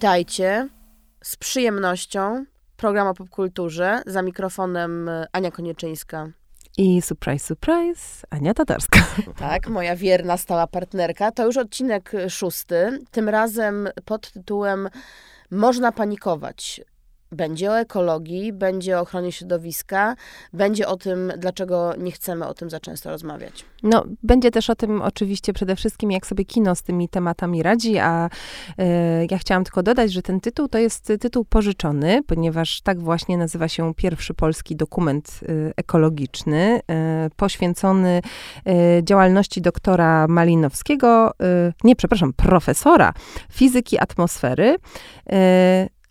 Witajcie z przyjemnością. Program o popkulturze. Za mikrofonem e, Ania Konieczyńska. I surprise, surprise, Ania Tatarska. Tak, moja wierna, stała partnerka. To już odcinek szósty. Tym razem pod tytułem Można panikować. Będzie o ekologii, będzie o ochronie środowiska, będzie o tym, dlaczego nie chcemy o tym za często rozmawiać. No, będzie też o tym oczywiście przede wszystkim, jak sobie kino z tymi tematami radzi, a y, ja chciałam tylko dodać, że ten tytuł to jest tytuł pożyczony, ponieważ tak właśnie nazywa się pierwszy polski dokument y, ekologiczny, y, poświęcony działalności doktora Malinowskiego, nie, przepraszam, profesora fizyki atmosfery,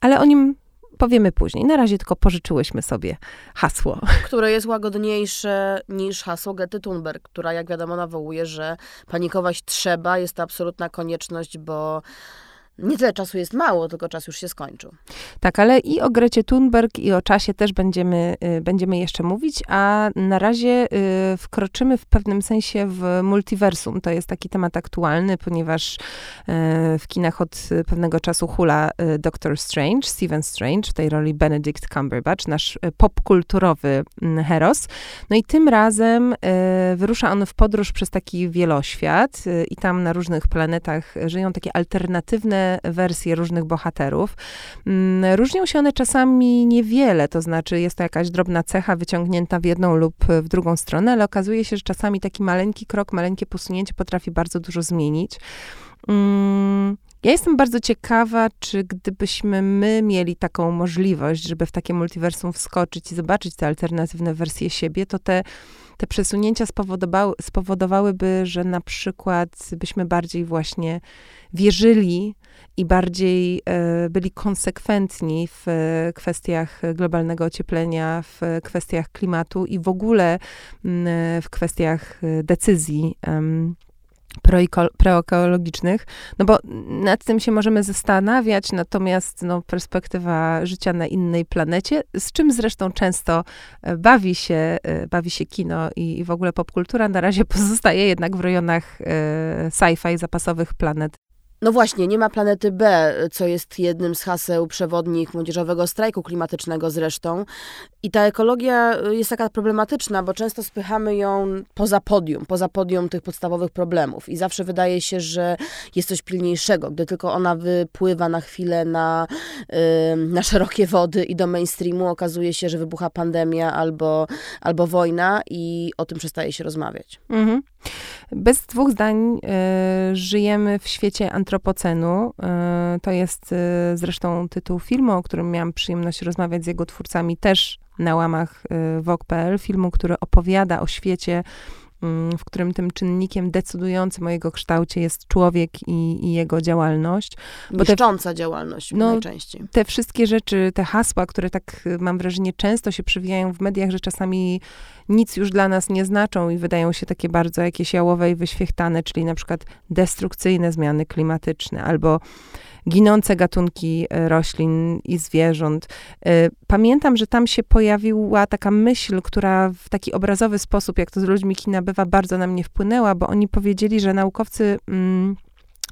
ale o nim powiemy później. Na razie tylko pożyczyłyśmy sobie hasło. Które jest łagodniejsze niż hasło Gety Thunberg, która jak wiadomo nawołuje, że panikować trzeba, jest to absolutna konieczność, bo nie tyle czasu jest mało, tylko czas już się skończył. Tak, ale i o Grecie Thunberg, i o czasie też będziemy, y, będziemy jeszcze mówić, a na razie y, wkroczymy w pewnym sensie w multiversum. To jest taki temat aktualny, ponieważ y, w kinach od pewnego czasu hula Doctor Strange, Stephen Strange, w tej roli Benedict Cumberbatch, nasz popkulturowy mm, heros. No i tym razem wyrusza on w podróż przez taki wieloświat i tam na różnych planetach żyją takie alternatywne wersje różnych bohaterów. Mm, różnią się one czasami niewiele, to znaczy jest to jakaś drobna cecha wyciągnięta w jedną lub w drugą stronę, ale okazuje się, że czasami taki maleńki krok, maleńkie posunięcie potrafi bardzo dużo zmienić. Mm, ja jestem bardzo ciekawa, czy gdybyśmy my mieli taką możliwość, żeby w takie multiversum wskoczyć i zobaczyć te alternatywne wersje siebie, to te, te przesunięcia spowodowały, spowodowałyby, że na przykład byśmy bardziej właśnie wierzyli i bardziej e, byli konsekwentni w e, kwestiach globalnego ocieplenia, w kwestiach klimatu i w ogóle w kwestiach e, decyzji proekologicznych, no bo nad tym się możemy zastanawiać, natomiast no, perspektywa życia na innej planecie, z czym zresztą często bawi się, bawi się kino i, i w ogóle popkultura, na razie pozostaje jednak w rejonach sci-fi zapasowych planet no właśnie, nie ma planety B, co jest jednym z haseł przewodnich młodzieżowego strajku klimatycznego zresztą. I ta ekologia jest taka problematyczna, bo często spychamy ją poza podium, poza podium tych podstawowych problemów. I zawsze wydaje się, że jest coś pilniejszego. Gdy tylko ona wypływa na chwilę na, na szerokie wody i do mainstreamu, okazuje się, że wybucha pandemia albo, albo wojna i o tym przestaje się rozmawiać. Mhm. Bez dwóch zdań y, żyjemy w świecie antropocenu. Y, to jest y, zresztą tytuł filmu, o którym miałam przyjemność rozmawiać z jego twórcami też na łamach y, Vogue.pl. Filmu, który opowiada o świecie Mm, w którym tym czynnikiem decydującym o jego kształcie jest człowiek i, i jego działalność. Bo Niszcząca te, działalność no, najczęściej. Te wszystkie rzeczy, te hasła, które tak y, mam wrażenie często się przywijają w mediach, że czasami nic już dla nas nie znaczą i wydają się takie bardzo jakieś jałowe i wyświechtane, czyli na przykład destrukcyjne zmiany klimatyczne albo ginące gatunki e, roślin i zwierząt. E, pamiętam, że tam się pojawiła taka myśl, która w taki obrazowy sposób, jak to z ludźmi kina bywa, bardzo na mnie wpłynęła, bo oni powiedzieli, że naukowcy mm,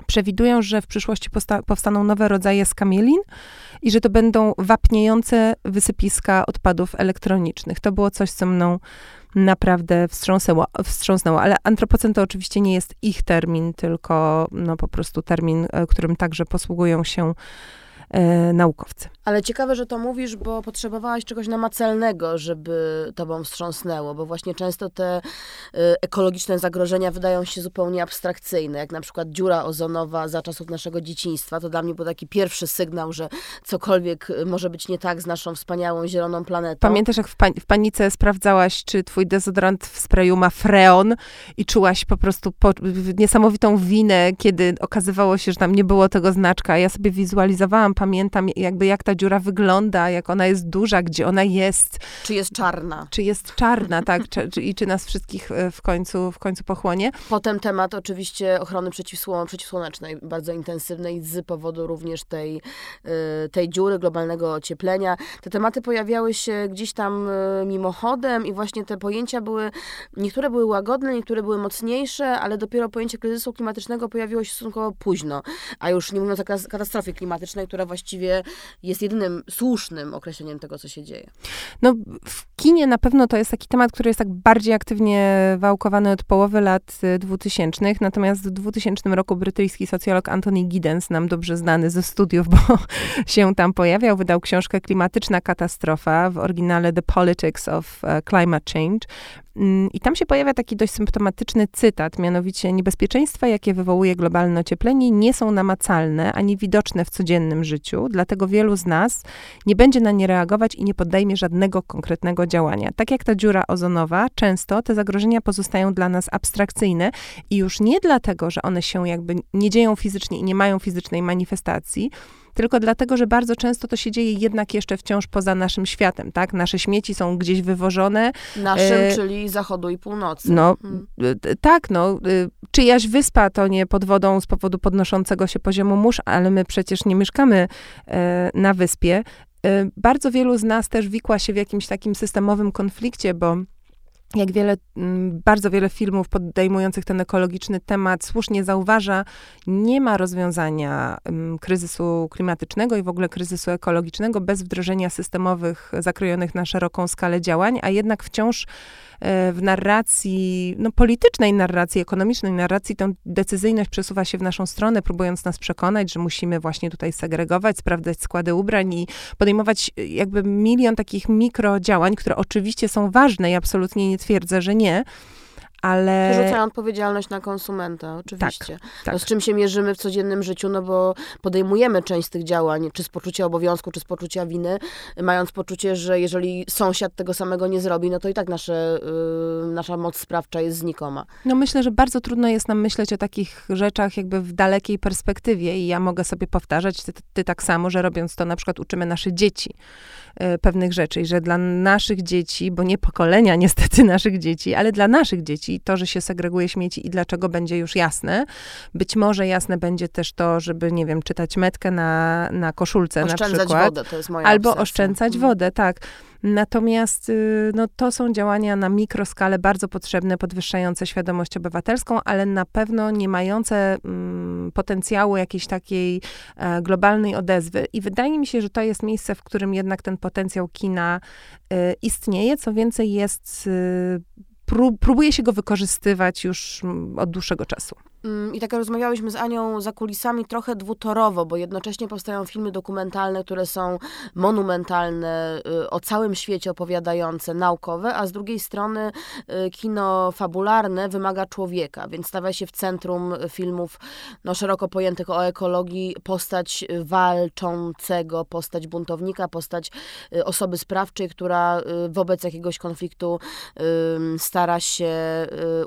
przewidują, że w przyszłości powstaną nowe rodzaje skamielin i że to będą wapniejące wysypiska odpadów elektronicznych. To było coś, co mną naprawdę wstrząsnęło, wstrząsnęło. Ale antropocen to oczywiście nie jest ich termin, tylko no, po prostu termin, e, którym także posługują się e, naukowcy. Ale ciekawe, że to mówisz, bo potrzebowałaś czegoś namacalnego, żeby tobą wstrząsnęło, bo właśnie często te y, ekologiczne zagrożenia wydają się zupełnie abstrakcyjne, jak na przykład dziura ozonowa za czasów naszego dzieciństwa. To dla mnie był taki pierwszy sygnał, że cokolwiek y, może być nie tak z naszą wspaniałą zieloną planetą. Pamiętasz, jak w, w panice sprawdzałaś, czy twój dezodorant w sprayu ma freon i czułaś po prostu po, niesamowitą winę, kiedy okazywało się, że tam nie było tego znaczka. Ja sobie wizualizowałam, pamiętam jakby jak ta dziura wygląda, jak ona jest duża, gdzie ona jest. Czy jest czarna. Czy jest czarna, tak, czy, czy, i czy nas wszystkich e, w końcu, w końcu pochłonie. Potem temat oczywiście ochrony przeciwsłonecznej, bardzo intensywnej z powodu również tej, e, tej dziury, globalnego ocieplenia. Te tematy pojawiały się gdzieś tam e, mimochodem i właśnie te pojęcia były, niektóre były łagodne, niektóre były mocniejsze, ale dopiero pojęcie kryzysu klimatycznego pojawiło się stosunkowo późno, a już nie mówiąc o katastrofie klimatycznej, która właściwie jest jedynym słusznym określeniem tego, co się dzieje. No, w kinie na pewno to jest taki temat, który jest tak bardziej aktywnie wałkowany od połowy lat 2000, y, natomiast w 2000 roku brytyjski socjolog Anthony Giddens, nam dobrze znany ze studiów, bo się tam pojawiał, wydał książkę Klimatyczna katastrofa, w oryginale The Politics of uh, Climate Change. Mm, I tam się pojawia taki dość symptomatyczny cytat, mianowicie niebezpieczeństwa, jakie wywołuje globalne ocieplenie, nie są namacalne ani widoczne w codziennym życiu, dlatego wielu z nas nie będzie na nie reagować i nie podejmie żadnego konkretnego działania. Tak jak ta dziura ozonowa, często te zagrożenia pozostają dla nas abstrakcyjne i już nie dlatego, że one się jakby nie dzieją fizycznie i nie mają fizycznej manifestacji, tylko dlatego, że bardzo często to się dzieje jednak jeszcze wciąż poza naszym światem, tak? Nasze śmieci są gdzieś wywożone. Naszym, e, czyli zachodu i północy. No, hmm. tak, no. Y, czyjaś wyspa to nie pod wodą z powodu podnoszącego się poziomu mórz, ale my przecież nie mieszkamy e, na wyspie. E, bardzo wielu z nas też wikła się w jakimś takim systemowym konflikcie, bo jak wiele, mm, bardzo wiele filmów podejmujących ten ekologiczny temat słusznie zauważa, nie ma rozwiązania mm, kryzysu klimatycznego i w ogóle kryzysu ekologicznego bez wdrożenia systemowych, zakrojonych na szeroką skalę działań, a jednak wciąż E, w narracji, no politycznej narracji, ekonomicznej narracji, tę decyzyjność przesuwa się w naszą stronę, próbując nas przekonać, że musimy właśnie tutaj segregować, sprawdzać składy ubrań i podejmować e, jakby milion takich mikrodziałań, które oczywiście są ważne i absolutnie nie twierdzę, że nie, ale... Przerzucają odpowiedzialność na konsumenta, oczywiście. Tak, tak. No, z czym się mierzymy w codziennym życiu, no bo podejmujemy część z tych działań, czy z poczucia obowiązku, czy z poczucia winy, mając poczucie, że jeżeli sąsiad tego samego nie zrobi, no to i tak nasze, yy, nasza moc sprawcza jest znikoma. No myślę, że bardzo trudno jest nam myśleć o takich rzeczach jakby w dalekiej perspektywie i ja mogę sobie powtarzać, ty, ty tak samo, że robiąc to na przykład uczymy nasze dzieci yy, pewnych rzeczy i że dla naszych dzieci, bo nie pokolenia niestety naszych dzieci, ale dla naszych dzieci i to, że się segreguje śmieci i dlaczego będzie już jasne. Być może jasne będzie też to, żeby, nie wiem, czytać metkę na, na koszulce oszczędzać na przykład. wodę, to jest moja Albo obsesja. oszczędzać mhm. wodę, tak. Natomiast y, no, to są działania na mikroskalę bardzo potrzebne, podwyższające świadomość obywatelską, ale na pewno nie mające mm, potencjału jakiejś takiej e, globalnej odezwy. I wydaje mi się, że to jest miejsce, w którym jednak ten potencjał kina y, istnieje. Co więcej, jest y, próbuje się go wykorzystywać już mm, od dłuższego czasu. Mm, I tak rozmawiałyśmy z Anią za kulisami trochę dwutorowo, bo jednocześnie powstają filmy dokumentalne, które są monumentalne, y, o całym świecie opowiadające, naukowe, a z drugiej strony y, kino fabularne wymaga człowieka, więc stawia się w centrum filmów no, szeroko pojętych o ekologii postać walczącego, postać buntownika, postać y, osoby sprawczej, która wobec jakiegoś konfliktu stara się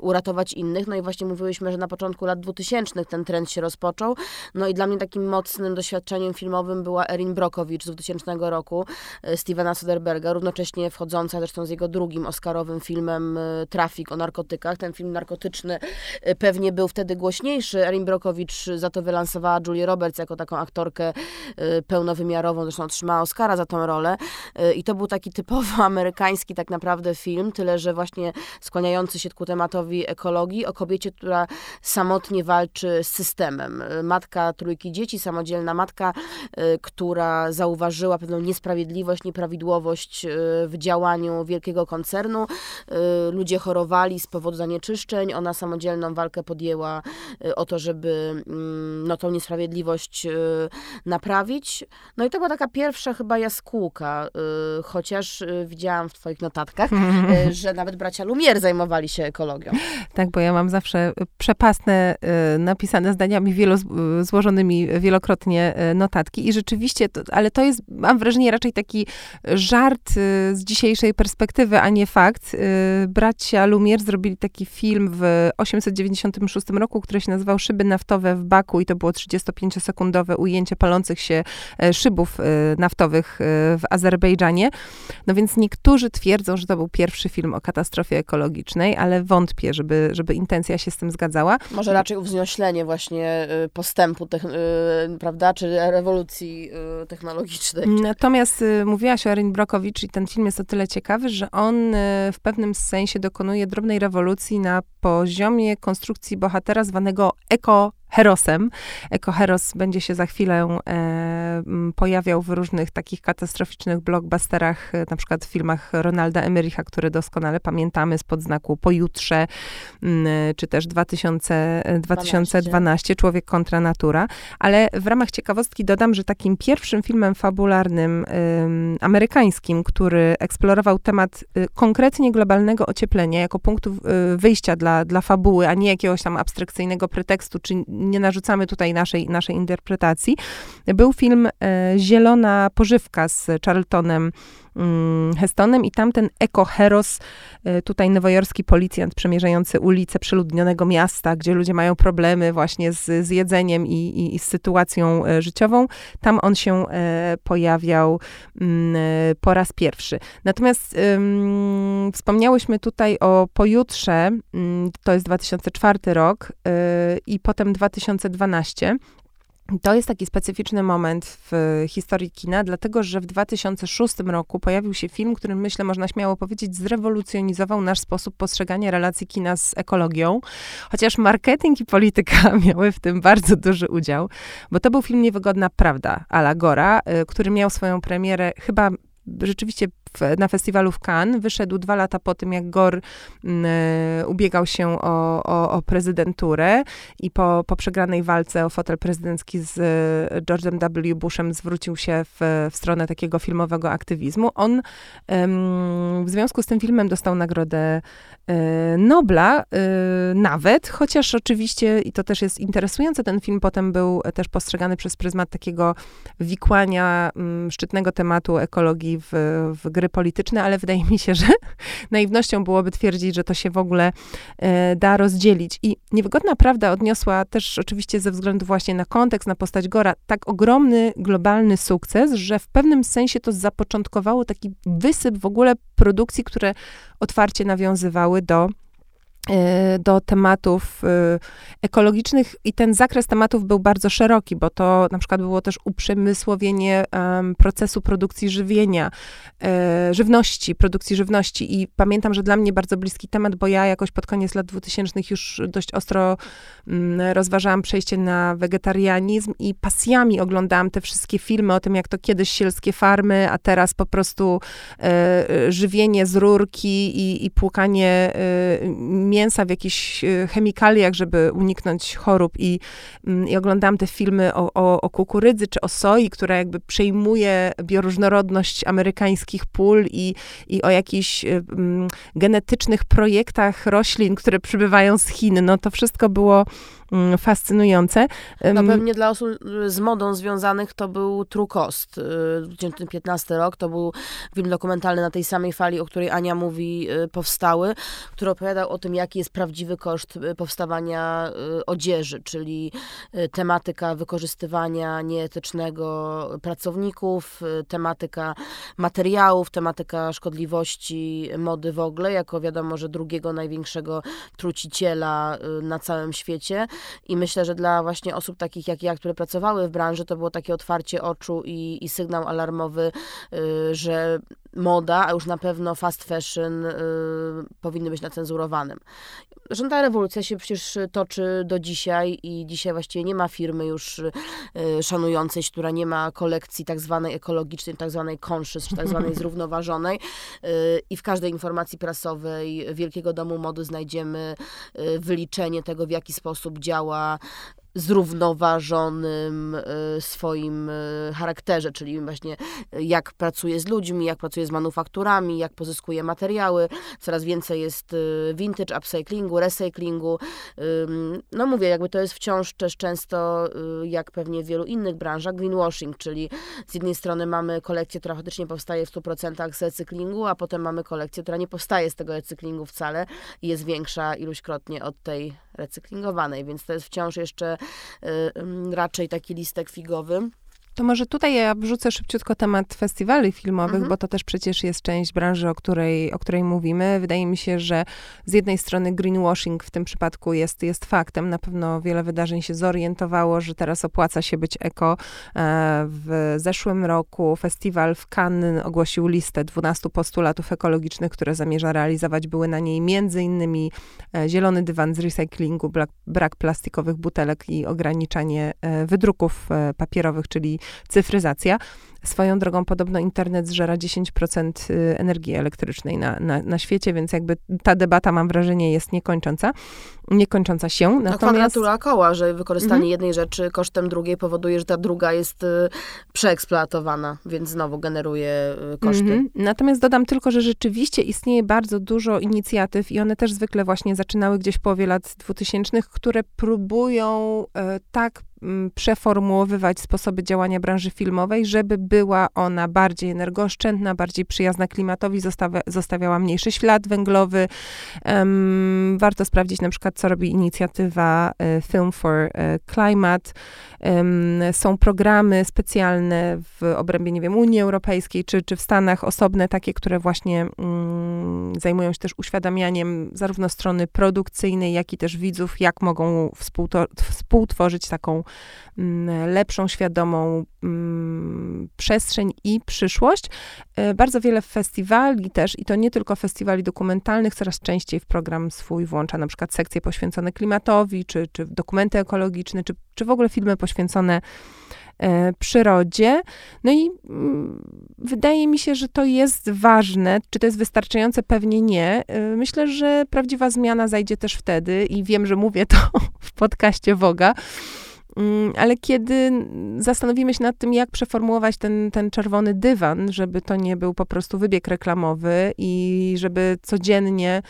uratować innych. No i właśnie mówiłyśmy, że na początku lat 2000 ten trend się rozpoczął. No i dla mnie takim mocnym doświadczeniem filmowym była Erin Brokowicz z 2000 roku, e, Stevena Soderberga, równocześnie wchodząca zresztą z jego drugim oscarowym filmem e, Trafik o narkotykach. Ten film narkotyczny e, pewnie był wtedy głośniejszy. Erin Brokowicz za to wylansowała Julie Roberts jako taką aktorkę pełnowymiarową, zresztą otrzymała Oscara za tą rolę. I to był taki typowo amerykański tak naprawdę film, tyle że właśnie skłaniający się ku tematowi ekologii, o kobiecie, która samotnie samotnie walczy z systemem. Matka trójki dzieci, samodzielna matka, y, która zauważyła pewną niesprawiedliwość, nieprawidłowość y, w działaniu wielkiego koncernu. Y, ludzie chorowali z powodu zanieczyszczeń. Ona samodzielną walkę podjęła o to, żeby mm, no, tą niesprawiedliwość naprawić. No i to była taka pierwsza chyba jaskółka, chociaż widziałam w twoich notatkach, że nawet bracia Lumier zajmowali się ekologią. Tak, bo ja mam zawsze przepasne Y, napisane zdaniami złożonymi wielokrotnie y, notatki i rzeczywiście, to, ale to jest, mam wrażenie, raczej taki żart y, z dzisiejszej perspektywy, a nie fakt. Bracia Lumier zrobili taki film w 896 roku, który się nazywał Szyby naftowe w Baku i to było 35-sekundowe ujęcie palących się e, szybów naftowych w Azerbejdżanie. No więc niektórzy twierdzą, że to był pierwszy film o katastrofie ekologicznej, ale wątpię, żeby, żeby intencja się z tym zgadzała. Może raczej uwznoślenie właśnie y, postępu, y, prawda, czy rewolucji y, technologicznej. Natomiast mówiłaś o Erin Brokowicz i ten film jest o tyle ciekawy, że on w pewnym sensie dokonuje drobnej rewolucji na poziomie konstrukcji bohatera zwanego eko Herosem. Eko Heros będzie się za chwilę e, pojawiał w różnych takich katastroficznych blockbusterach, e, na przykład w filmach Ronalda Emericha, które doskonale pamiętamy spod znaku Pojutrze, czy też 2000, 2012, Człowiek kontra natura. Ale w ramach ciekawostki dodam, że takim pierwszym filmem fabularnym amerykańskim, który eksplorował temat y, konkretnie globalnego ocieplenia jako punktu y, wyjścia dla, dla fabuły, a nie jakiegoś tam abstrakcyjnego pretekstu, czy nie narzucamy tutaj naszej, naszej interpretacji, był film e, Zielona pożywka z Charltonem Hestonem i tamten ekoheros, e, tutaj nowojorski policjant przemierzający ulice przeludnionego miasta, gdzie ludzie mają problemy właśnie z, z jedzeniem i, i, i z sytuacją e, życiową, tam on się e, pojawiał mm, po raz pierwszy. Natomiast um, wspomniałyśmy tutaj o pojutrze, mm, to jest 2004 rok i potem 2012, to jest taki specyficzny moment w historii kina, dlatego że w 2006 roku pojawił się film, który myślę, można śmiało powiedzieć, zrewolucjonizował nasz sposób postrzegania relacji kina z ekologią, chociaż marketing i polityka miały w tym bardzo duży udział, bo to był film Niewygodna Prawda Ala Gora, y, który miał swoją premierę chyba rzeczywiście w, na festiwalu w Cannes. Wyszedł dwa lata po tym, jak Gore mm, e, ubiegał się o, o, o, prezydenturę i po, po przegranej walce o fotel prezydencki z e, George'em W. Bushem zwrócił się w, w stronę takiego filmowego aktywizmu. On w związku z tym filmem dostał nagrodę e, Nobla nawet, chociaż oczywiście, i to też jest interesujące, ten film potem był też postrzegany przez pryzmat takiego wikłania mm, szczytnego tematu ekologii w, w gry polityczne, ale wydaje mi się, że naiwnością byłoby twierdzić, że to się w ogóle e, da rozdzielić. I niewygodna prawda odniosła też oczywiście ze względu właśnie na kontekst, na postać Gora, tak ogromny globalny sukces, że w pewnym sensie to zapoczątkowało taki wysyp w ogóle produkcji, które otwarcie nawiązywały do do tematów e, ekologicznych i ten zakres tematów był bardzo szeroki, bo to na przykład było też uprzemysłowienie procesu produkcji żywienia, e, żywności, produkcji żywności. I pamiętam, że dla mnie bardzo bliski temat, bo ja jakoś pod koniec lat 2000 już dość ostro mm, rozważałam przejście na wegetarianizm i pasjami oglądałam te wszystkie filmy o tym, jak to kiedyś sielskie farmy, a teraz po prostu żywienie z rurki i, i płukanie mięsa w jakichś e, chemikaliach, żeby uniknąć chorób i, mm, i oglądałam te filmy o, o, o kukurydzy czy o soi, która jakby przejmuje bioróżnorodność amerykańskich pól i, i o jakichś um, genetycznych projektach roślin, które przybywają z Chin. No to wszystko było Mm, fascynujące. No pewnie dla osób z modą związanych to był True Cost. 2015 y, rok to był film dokumentalny na tej samej fali, o której Ania mówi, y, powstały, który opowiadał o tym, jaki jest prawdziwy koszt y, powstawania odzieży, czyli tematyka wykorzystywania nieetycznego pracowników, tematyka materiałów, tematyka szkodliwości mody w ogóle, jako wiadomo, że drugiego największego truciciela na całym świecie. I myślę, że dla właśnie osób takich jak ja, które pracowały w branży, to było takie otwarcie oczu i, i sygnał alarmowy, y, że moda, a już na pewno fast fashion y, powinny być nacenzurowanym. Zresztą ta rewolucja się przecież toczy do dzisiaj i dzisiaj właściwie nie ma firmy już y, szanującej się, która nie ma kolekcji tak zwanej ekologicznej, tak zwanej conscious, czy tak zwanej zrównoważonej y, i w każdej informacji prasowej Wielkiego Domu Mody znajdziemy y, wyliczenie tego, w jaki sposób działa zrównoważonym y, swoim y, charakterze, czyli właśnie y, jak pracuje z ludźmi, jak pracuje z manufakturami, jak pozyskuje materiały. Coraz więcej jest vintage, upcyclingu, recyklingu. No mówię, jakby to jest wciąż też często, jak pewnie w wielu innych branżach, greenwashing, czyli z jednej strony mamy kolekcję, która faktycznie powstaje w 100% z recyklingu, a potem mamy kolekcję, która nie powstaje z tego recyklingu wcale i jest większa iluśkrotnie od tej recyklingowanej, więc to jest wciąż jeszcze y, raczej taki listek figowy. To może tutaj ja wrzucę szybciutko temat festiwali filmowych, mhm. bo to też przecież jest część branży, o której, o której mówimy. Wydaje mi się, że z jednej strony greenwashing w tym przypadku jest, jest faktem. Na pewno wiele wydarzeń się zorientowało, że teraz opłaca się być eko. E, w zeszłym roku festiwal w Cannes ogłosił listę 12 postulatów ekologicznych, które zamierza realizować. Były na niej między innymi e, zielony dywan z recyklingu, brak, brak plastikowych butelek i ograniczanie e, wydruków papierowych, czyli cyfryzacja. Swoją drogą podobno internet zżera 10% y, energii elektrycznej na, na, na świecie, więc jakby ta debata, mam wrażenie, jest niekończąca, niekończąca się. No, Natomiast... kwadratura koła, że wykorzystanie mhm. jednej rzeczy kosztem drugiej powoduje, że ta druga jest y, przeeksploatowana, więc znowu generuje y, koszty. Mhm. Natomiast dodam tylko, że rzeczywiście istnieje bardzo dużo inicjatyw i one też zwykle właśnie zaczynały gdzieś w połowie lat 2000, które próbują tak przeformułowywać sposoby działania branży filmowej, żeby była ona bardziej energooszczędna, bardziej przyjazna klimatowi, zostawia, zostawiała mniejszy ślad węglowy. Um, warto sprawdzić na przykład, co robi inicjatywa e, Film for e, Climate. Um, są programy specjalne w obrębie, nie wiem, Unii Europejskiej, czy, czy w Stanach, osobne takie, które właśnie um, zajmują się też uświadamianiem zarówno strony produkcyjnej, jak i też widzów, jak mogą współtworzyć taką lepszą, świadomą mm, przestrzeń i przyszłość. E, bardzo wiele festiwali też, i to nie tylko festiwali dokumentalnych, coraz częściej w program swój włącza na przykład sekcje poświęcone klimatowi, czy, czy dokumenty ekologiczne, czy, czy w ogóle filmy poświęcone e, przyrodzie. No i mm, wydaje mi się, że to jest ważne. Czy to jest wystarczające? Pewnie nie. E, myślę, że prawdziwa zmiana zajdzie też wtedy i wiem, że mówię to w podcaście Woga, Mm, ale kiedy zastanowimy się nad tym, jak przeformułować ten, ten czerwony dywan, żeby to nie był po prostu wybieg reklamowy i żeby codziennie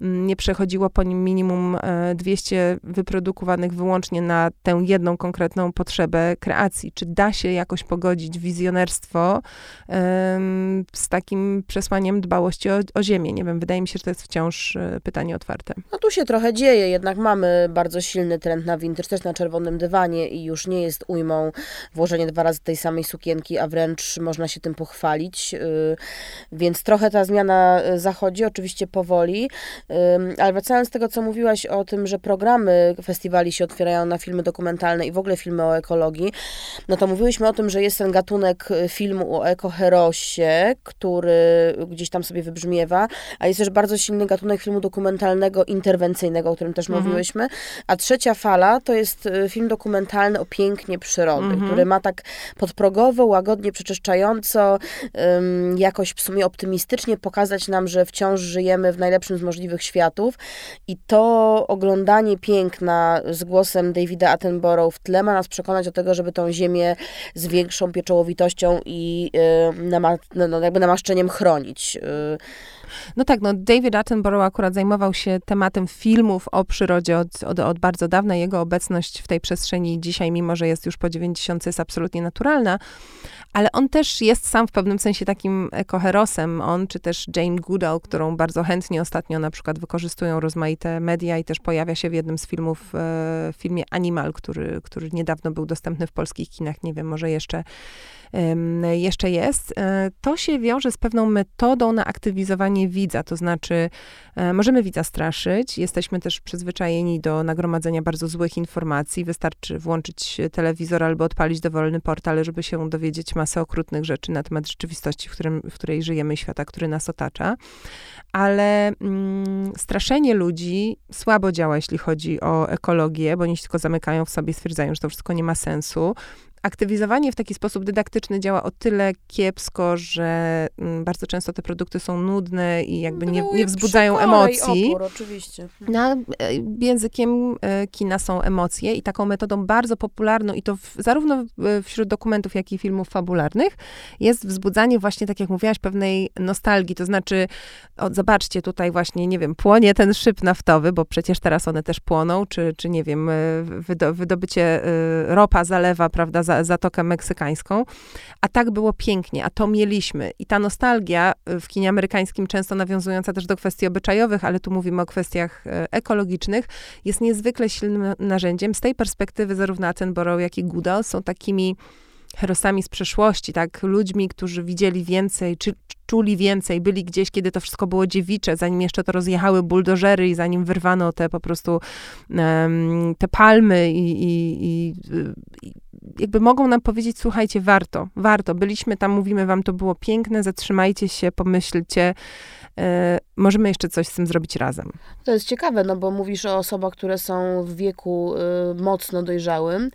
mm, nie przechodziło po nim minimum 200 e, wyprodukowanych wyłącznie na tę jedną konkretną potrzebę kreacji. Czy da się jakoś pogodzić wizjonerstwo um, z takim przesłaniem dbałości o, o ziemię? Nie wiem, wydaje mi się, że to jest wciąż e, pytanie otwarte. No tu się trochę dzieje, jednak mamy bardzo silny trend na vintage, też na czerwonym dywanie i już nie jest ujmą włożenie dwa razy tej samej sukienki, a wręcz można się tym pochwalić. Y, więc trochę ta zmiana y, zachodzi, oczywiście powoli, ale wracając do tego, co mówiłaś o tym, że programy festiwali się otwierają na filmy dokumentalne i w ogóle filmy o ekologii, no to mówiłyśmy o tym, że jest ten gatunek y, filmu o ekoherosie, który gdzieś tam sobie wybrzmiewa, a jest też bardzo silny gatunek filmu dokumentalnego, interwencyjnego, o którym też mhm. mówiłyśmy, a trzecia fala to jest film dokumentalny dokumentalny o pięknie przyrody, mm -hmm. który ma tak podprogowo, łagodnie, przeczyszczająco, jakoś w sumie optymistycznie pokazać nam, że wciąż żyjemy w najlepszym z możliwych światów i to oglądanie piękna z głosem Davida Attenborough w tle ma nas przekonać do tego, żeby tą ziemię z większą pieczołowitością i y, nama, no, no, jakby namaszczeniem chronić. Y, no tak, no David Attenborough akurat zajmował się tematem filmów o przyrodzie od, od, od bardzo dawna. Jego obecność w tej przestrzeni dzisiaj, mimo że jest już po 90, jest absolutnie naturalna ale on też jest sam w pewnym sensie takim ekoherosem. On, czy też Jane Goodall, którą bardzo chętnie ostatnio na przykład wykorzystują rozmaite media i też pojawia się w jednym z filmów, e, w filmie Animal, który, który niedawno był dostępny w polskich kinach. Nie wiem, może jeszcze jeszcze jest, e, to się wiąże z pewną metodą na aktywizowanie widza, to znaczy e, możemy widza straszyć, jesteśmy też przyzwyczajeni do nagromadzenia bardzo złych informacji, wystarczy włączyć telewizor albo odpalić dowolny portal, żeby się dowiedzieć masę okrutnych rzeczy na temat rzeczywistości, w, którym, w której żyjemy, świata, który nas otacza. Ale mm, straszenie ludzi słabo działa, jeśli chodzi o ekologię, bo oni się tylko zamykają w sobie, stwierdzają, że to wszystko nie ma sensu aktywizowanie w taki sposób dydaktyczny działa o tyle kiepsko, że mm, bardzo często te produkty są nudne i jakby nie, nie wzbudzają emocji. Opór, oczywiście. Na, e, językiem e, kina są emocje i taką metodą bardzo popularną i to w, zarówno wśród dokumentów, jak i filmów fabularnych jest wzbudzanie właśnie, tak jak mówiłaś, pewnej nostalgii, to znaczy o, zobaczcie, tutaj właśnie, nie wiem, płonie ten szyb naftowy, bo przecież teraz one też płoną, czy, czy nie wiem, e, wydobycie ropa zalewa, prawda, za, Zatokę Meksykańską. A tak było pięknie, a to mieliśmy. I ta nostalgia y, w kinie amerykańskim, często nawiązująca też do kwestii obyczajowych, ale tu mówimy o kwestiach y, ekologicznych, jest niezwykle silnym narzędziem. Z tej perspektywy zarówno Attenborough, jak i Goodall są takimi herosami z przeszłości, tak, ludźmi, którzy widzieli więcej, czy czuli więcej, byli gdzieś, kiedy to wszystko było dziewicze, zanim jeszcze to rozjechały buldożery i zanim wyrwano te po prostu um, te palmy i, i, i, i jakby mogą nam powiedzieć, słuchajcie, warto, warto, byliśmy tam, mówimy wam, to było piękne, zatrzymajcie się, pomyślcie, E, możemy jeszcze coś z tym zrobić razem. To jest ciekawe, no bo mówisz o osobach, które są w wieku y, mocno dojrzałym,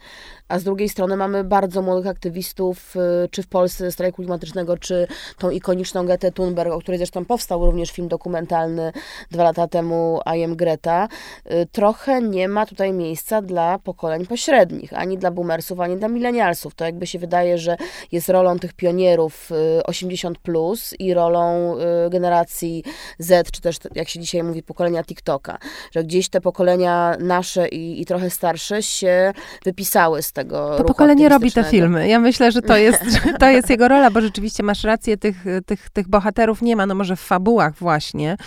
a z drugiej strony mamy bardzo młodych aktywistów, y, czy w Polsce strajku klimatycznego, czy tą ikoniczną Getę Thunberg, o której zresztą powstał również film dokumentalny dwa lata temu I am Greta. Y, trochę nie ma tutaj miejsca dla pokoleń pośrednich, ani dla boomersów, ani dla milenialsów. To jakby się wydaje, że jest rolą tych pionierów 80 plus i rolą generacji Z, czy też jak się dzisiaj mówi, pokolenia TikToka, że gdzieś te pokolenia nasze i, i trochę starsze się wypisały z tego To pokolenie robi te filmy. Ja myślę, że to jest, to jest jego rola, bo rzeczywiście masz rację, tych, tych, tych bohaterów nie ma, no może w fabułach właśnie,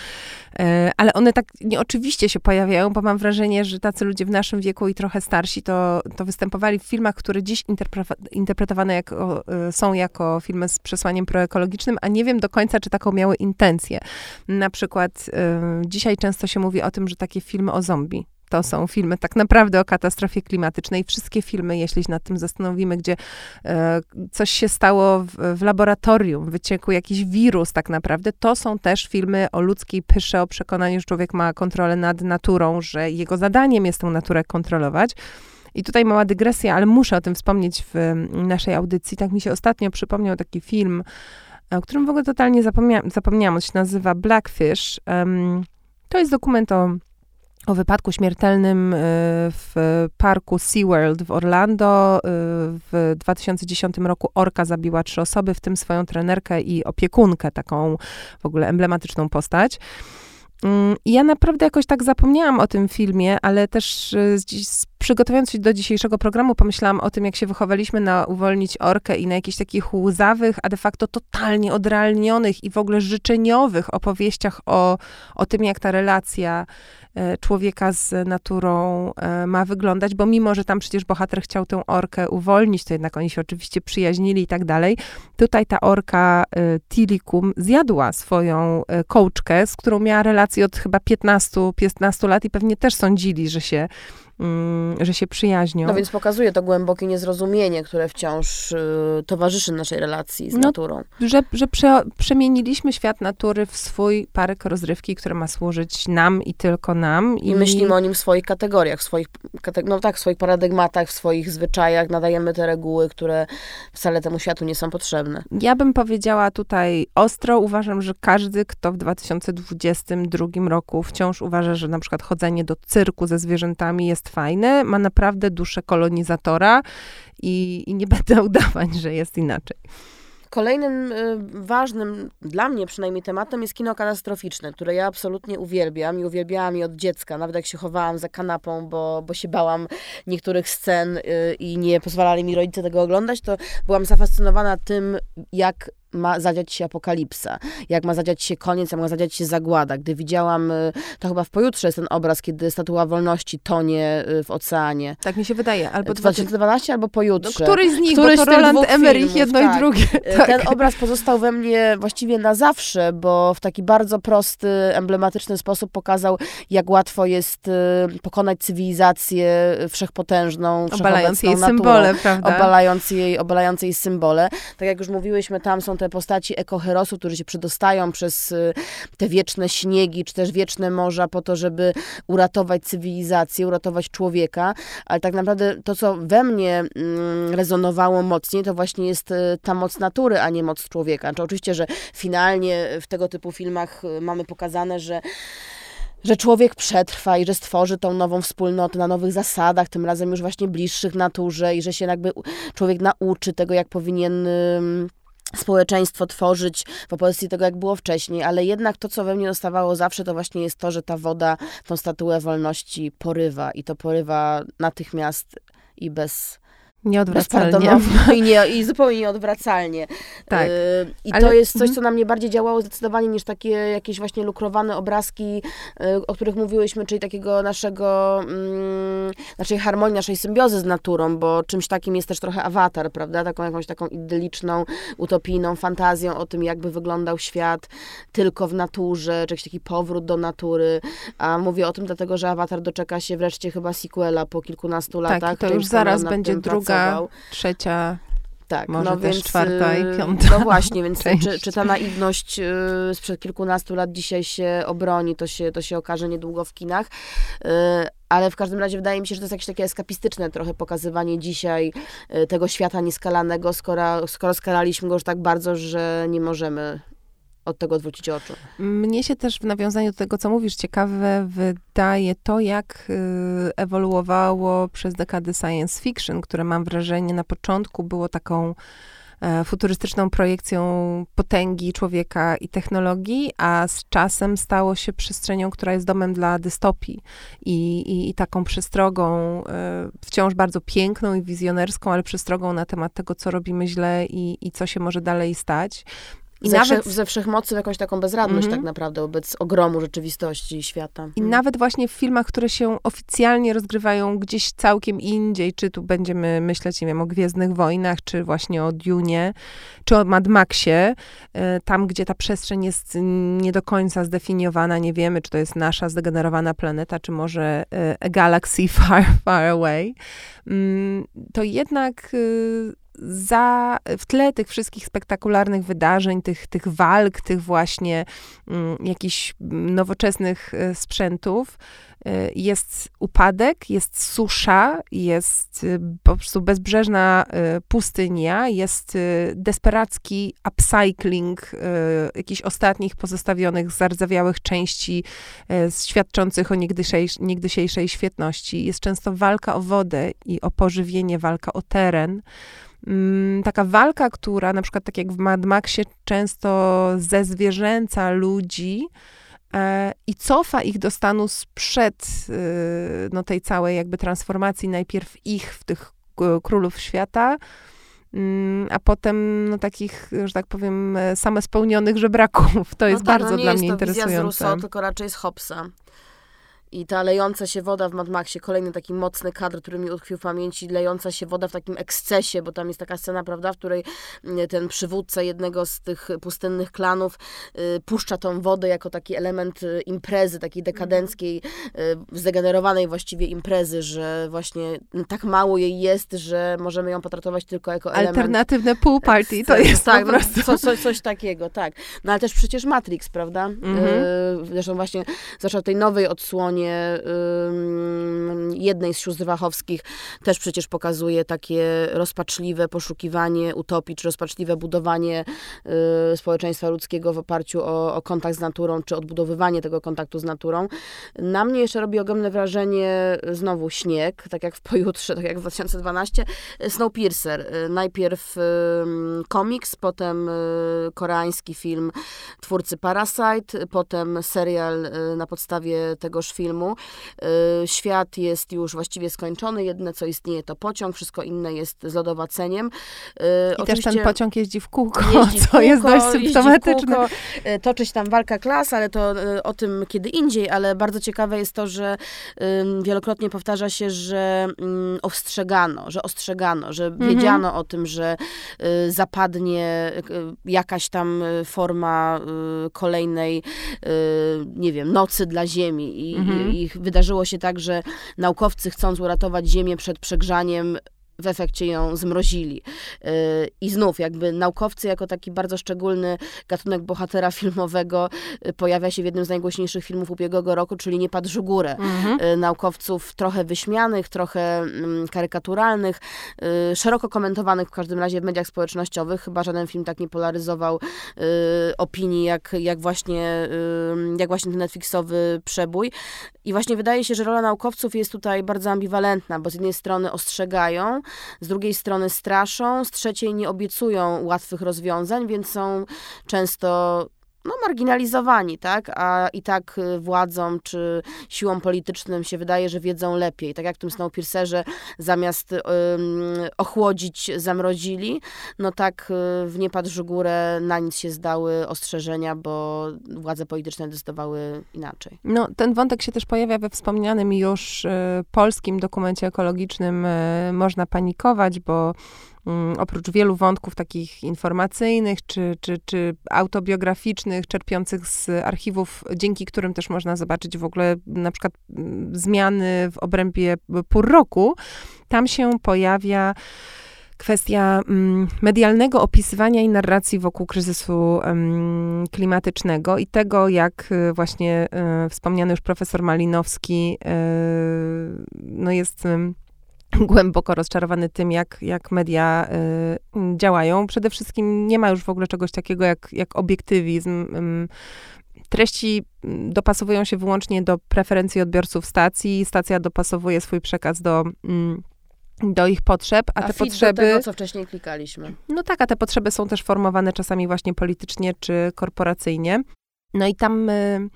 e, ale one tak nieoczywiście się pojawiają, bo mam wrażenie, że tacy ludzie w naszym wieku i trochę starsi to, to występowali w filmach, które dziś interpretowane jako, e, są jako filmy z przesłaniem proekologicznym, a nie wiem do końca, czy taką miały intencję. Na przykład y, dzisiaj często się mówi o tym, że takie filmy o zombie to są filmy tak naprawdę o katastrofie klimatycznej. Wszystkie filmy, jeśli się nad tym zastanowimy, gdzie e, coś się stało w, w, laboratorium, wyciekł jakiś wirus tak naprawdę, to są też filmy o ludzkiej pysze, o przekonaniu, że człowiek ma kontrolę nad naturą, że jego zadaniem jest tę naturę kontrolować. I tutaj mała dygresja, ale muszę o tym wspomnieć w naszej audycji. Tak mi się ostatnio przypomniał taki film, o którym w ogóle totalnie zapomnia zapomniałam. On się nazywa Blackfish. To jest dokument o, o wypadku śmiertelnym y, w parku SeaWorld w Orlando. Y, w 2010 roku orka zabiła trzy osoby, w tym swoją trenerkę i opiekunkę, taką w ogóle emblematyczną postać. Mm, ja naprawdę jakoś tak zapomniałam o tym filmie, ale też y, przygotowując się do dzisiejszego programu, pomyślałam o tym, jak się wychowaliśmy na uwolnić orkę i na jakichś takich łzawych, a de facto totalnie odrealnionych i w ogóle życzeniowych opowieściach o, o tym, jak ta relacja e, człowieka z naturą e, ma wyglądać, bo mimo, że tam przecież bohater chciał tę orkę uwolnić, to jednak oni się oczywiście przyjaźnili i tak dalej. Tutaj ta orka e, Tilikum zjadła swoją kołczkę, z którą miała relację od chyba 15, 15 lat i pewnie też sądzili, że się że się przyjaźnią. No więc pokazuje to głębokie niezrozumienie, które wciąż y, towarzyszy naszej relacji z no, naturą. Że, że prze, przemieniliśmy świat natury w swój parek rozrywki, który ma służyć nam i tylko nam. I, I myślimy o nim w swoich kategoriach, w swoich, no tak, w swoich paradygmatach, w swoich zwyczajach, nadajemy te reguły, które wcale temu światu nie są potrzebne. Ja bym powiedziała tutaj ostro, uważam, że każdy, kto w 2022 roku wciąż uważa, że na przykład chodzenie do cyrku ze zwierzętami jest fajne, ma naprawdę duszę kolonizatora i, i nie będę udawać, że jest inaczej. Kolejnym y, ważnym dla mnie przynajmniej tematem jest kino katastroficzne, które ja absolutnie uwielbiam i uwielbiałam je od dziecka, nawet jak się chowałam za kanapą, bo, bo się bałam niektórych scen y, i nie pozwalali mi rodzice tego oglądać, to byłam zafascynowana tym, jak ma zadziać się apokalipsa, jak ma zadziać się koniec, jak ma zadziać się zagłada. Gdy widziałam, y, to chyba w pojutrze jest ten obraz, kiedy Statua Wolności tonie y, w oceanie. Tak mi się wydaje. Albo 2012 albo pojutrze. No, któryś z nich, Któryś bo to Roland Emmerich, jedno tak. i drugie. Y, tak. Ten obraz pozostał we mnie właściwie na zawsze, bo w taki bardzo prosty, emblematyczny sposób pokazał, jak łatwo jest pokonać cywilizację wszechpotężną, Obalając jej naturą, symbole, prawda? Obalając jej, obalając jej symbole. Tak jak już mówiłyśmy, tam są te postaci ekoherosu, którzy się przedostają przez y, te wieczne śniegi, czy też wieczne morza po to, żeby uratować cywilizację, uratować człowieka, ale tak naprawdę to, co we mnie mm, rezonowało mocniej, to właśnie jest y, ta moc natury, a nie moc człowieka. Znaczy, oczywiście, że finalnie w tego typu filmach y, mamy pokazane, że że człowiek przetrwa i że stworzy tą nową wspólnotę na nowych zasadach, tym razem już właśnie bliższych naturze i że się jakby człowiek nauczy tego, jak powinien społeczeństwo tworzyć w opozycji tego, jak było wcześniej, ale jednak to, co we mnie dostawało zawsze, to właśnie jest to, że ta woda tą statuę wolności porywa i to porywa natychmiast i bez Nieodwracalnie. I, nie, I zupełnie nieodwracalnie. Tak. Yy, I Ale... to jest coś, mhm. co na mnie bardziej działało zdecydowanie niż takie jakieś właśnie lukrowane obrazki, yy, o których mówiłyśmy, czyli takiego naszego, yy, naszej harmonii, naszej symbiozy z naturą, bo czymś takim jest też trochę awatar, prawda? Taką jakąś taką idyliczną, utopijną fantazją o tym, jakby wyglądał świat tylko w naturze, czy jakiś taki powrót do natury. A mówię o tym dlatego, że awatar doczeka się wreszcie chyba sequela po kilkunastu tak, latach. Tak, to już zaraz będzie druga trzecia, tak, może no też więc, czwarta i y, piąta. No właśnie, więc czy, czy, ta naiwność y, sprzed kilkunastu lat dzisiaj się obroni, to się, to się okaże niedługo w kinach. Y, ale w każdym razie wydaje mi się, że to jest jakieś takie eskapistyczne trochę pokazywanie dzisiaj tego świata nieskalanego, skoro, skoro skalaliśmy go już tak bardzo, że nie możemy od tego odwrócić oczu. Mnie się też w nawiązaniu do tego, co mówisz, ciekawe wydaje to, jak y, ewoluowało przez dekady science fiction, które mam wrażenie na początku było taką e, futurystyczną projekcją potęgi człowieka i technologii, a z czasem stało się przestrzenią, która jest domem dla dystopii i, i, i taką przestrogą, e, wciąż bardzo piękną i wizjonerską, ale przestrogą na temat tego, co robimy źle i, i co się może dalej stać. I ze, nawet... ze wszechmocy jakąś taką bezradność mm -hmm. tak naprawdę wobec ogromu rzeczywistości świata. I mm. nawet właśnie w filmach, które się oficjalnie rozgrywają gdzieś całkiem indziej, czy tu będziemy myśleć, nie wiem, o Gwiezdnych Wojnach, czy właśnie o Dune, czy o Mad Maxie, e, tam, gdzie ta przestrzeń jest nie do końca zdefiniowana, nie wiemy, czy to jest nasza zdegenerowana planeta, czy może e, a galaxy far, far away, mm, to jednak y, za, w tle tych wszystkich spektakularnych wydarzeń, tych, tych walk, tych właśnie mm, jakichś nowoczesnych e, sprzętów, jest upadek, jest susza, jest e, po prostu bezbrzeżna pustynia, jest desperacki upcycling jakichś ostatnich pozostawionych, zardzewiałych części świadczących o niegdysiejszej, niegdysiejszej świetności. Jest często walka o wodę i o pożywienie, walka o teren. Mm, taka walka, która na przykład tak jak w Mad Maxie często zezwierzęca ludzi e, i cofa ich do stanu sprzed y, no, tej całej jakby transformacji, najpierw ich w tych królów świata, mm, a potem no, takich, że tak powiem, e, same spełnionych żebraków. To jest no tak, bardzo no dla mnie interesujące. Nie jest to wizja z Rousseau, tylko raczej z Hobbesa. I ta lejąca się woda w Mad Maxie, kolejny taki mocny kadr, który mi utkwił w pamięci, lejąca się woda w takim ekscesie, bo tam jest taka scena, prawda, w której mm, ten przywódca jednego z tych pustynnych klanów y, puszcza tą wodę jako taki element y, imprezy, takiej dekadenckiej, y, zdegenerowanej właściwie imprezy, że właśnie tak mało jej jest, że możemy ją potraktować tylko jako element. Alternatywne pool party, to jest tak, po prostu. Co, co, coś takiego, tak. No ale też przecież Matrix, prawda? Mhm. Y, zresztą właśnie, zwłaszcza tej nowej odsłonie stronie jednej z sióstr Wachowskich też przecież pokazuje takie rozpaczliwe poszukiwanie utopii, czy rozpaczliwe budowanie y, społeczeństwa ludzkiego w oparciu o, o kontakt z naturą, czy odbudowywanie tego kontaktu z naturą. Na mnie jeszcze robi ogromne wrażenie znowu śnieg, tak jak w pojutrze, tak jak w 2012, Snowpiercer. Y, najpierw komiks, potem y, koreański film twórcy Parasite, potem serial na podstawie tegoż filmu filmu. Y, świat jest już właściwie skończony, jedyne co istnieje to pociąg, wszystko inne jest z lodowaceniem. Y, I też ten pociąg jeździ w kółko, jeździ co kółko, jest dość symptomatyczne. Kółko, y, toczy się tam walka klas, ale to o tym kiedy indziej, ale bardzo ciekawe jest to, że wielokrotnie powtarza się, że mm, ostrzegano, że ostrzegano, że mhm. wiedziano o tym, że zapadnie jakaś tam forma kolejnej, nie wiem, nocy dla Ziemi i, mhm Mhm. Wydarzyło się tak, że naukowcy chcąc uratować Ziemię przed przegrzaniem, w efekcie ją zmrozili. Y, I znów, jakby naukowcy, jako taki bardzo szczególny gatunek bohatera filmowego, y, pojawia się w jednym z najgłośniejszych filmów ubiegłego roku, czyli Nie padł górę. Mhm. Y, naukowców trochę wyśmianych, trochę mm, karykaturalnych, szeroko komentowanych w każdym razie w mediach społecznościowych. Chyba żaden film tak nie polaryzował opinii, jak, jak, właśnie, jak właśnie ten Netflixowy przebój. I właśnie wydaje się, że rola naukowców jest tutaj bardzo ambiwalentna, bo z jednej strony ostrzegają, z drugiej strony straszą, z trzeciej nie obiecują łatwych rozwiązań, więc są często no, marginalizowani, tak? A i tak y, władzom czy siłom politycznym się wydaje, że wiedzą lepiej. Tak jak w tym Snowpiercerze zamiast um, ochłodzić, zamrozili, no tak y, w Nie patrz górę na nic się zdały ostrzeżenia, bo władze polityczne decydowały inaczej. No, ten wątek się też pojawia we wspomnianym już y, polskim dokumencie ekologicznym y, Można panikować, bo oprócz wielu wątków takich informacyjnych czy, czy, czy autobiograficznych, czerpiących z archiwów, dzięki którym też można zobaczyć w ogóle na przykład mm, zmiany w obrębie pół roku, tam się pojawia kwestia mm, medialnego opisywania i narracji wokół kryzysu klimatycznego i tego, jak y, właśnie y, wspomniany już profesor Malinowski y, no jest głęboko rozczarowany tym, jak, jak media y, działają. Przede wszystkim nie ma już w ogóle czegoś takiego jak, jak obiektywizm. Treści dopasowują się wyłącznie do preferencji odbiorców stacji. Stacja dopasowuje swój przekaz do. Y, do ich potrzeb, a, a te potrzeby. Do tego, co wcześniej klikaliśmy. No tak, a te potrzeby są też formowane czasami właśnie politycznie czy korporacyjnie. No i tam y,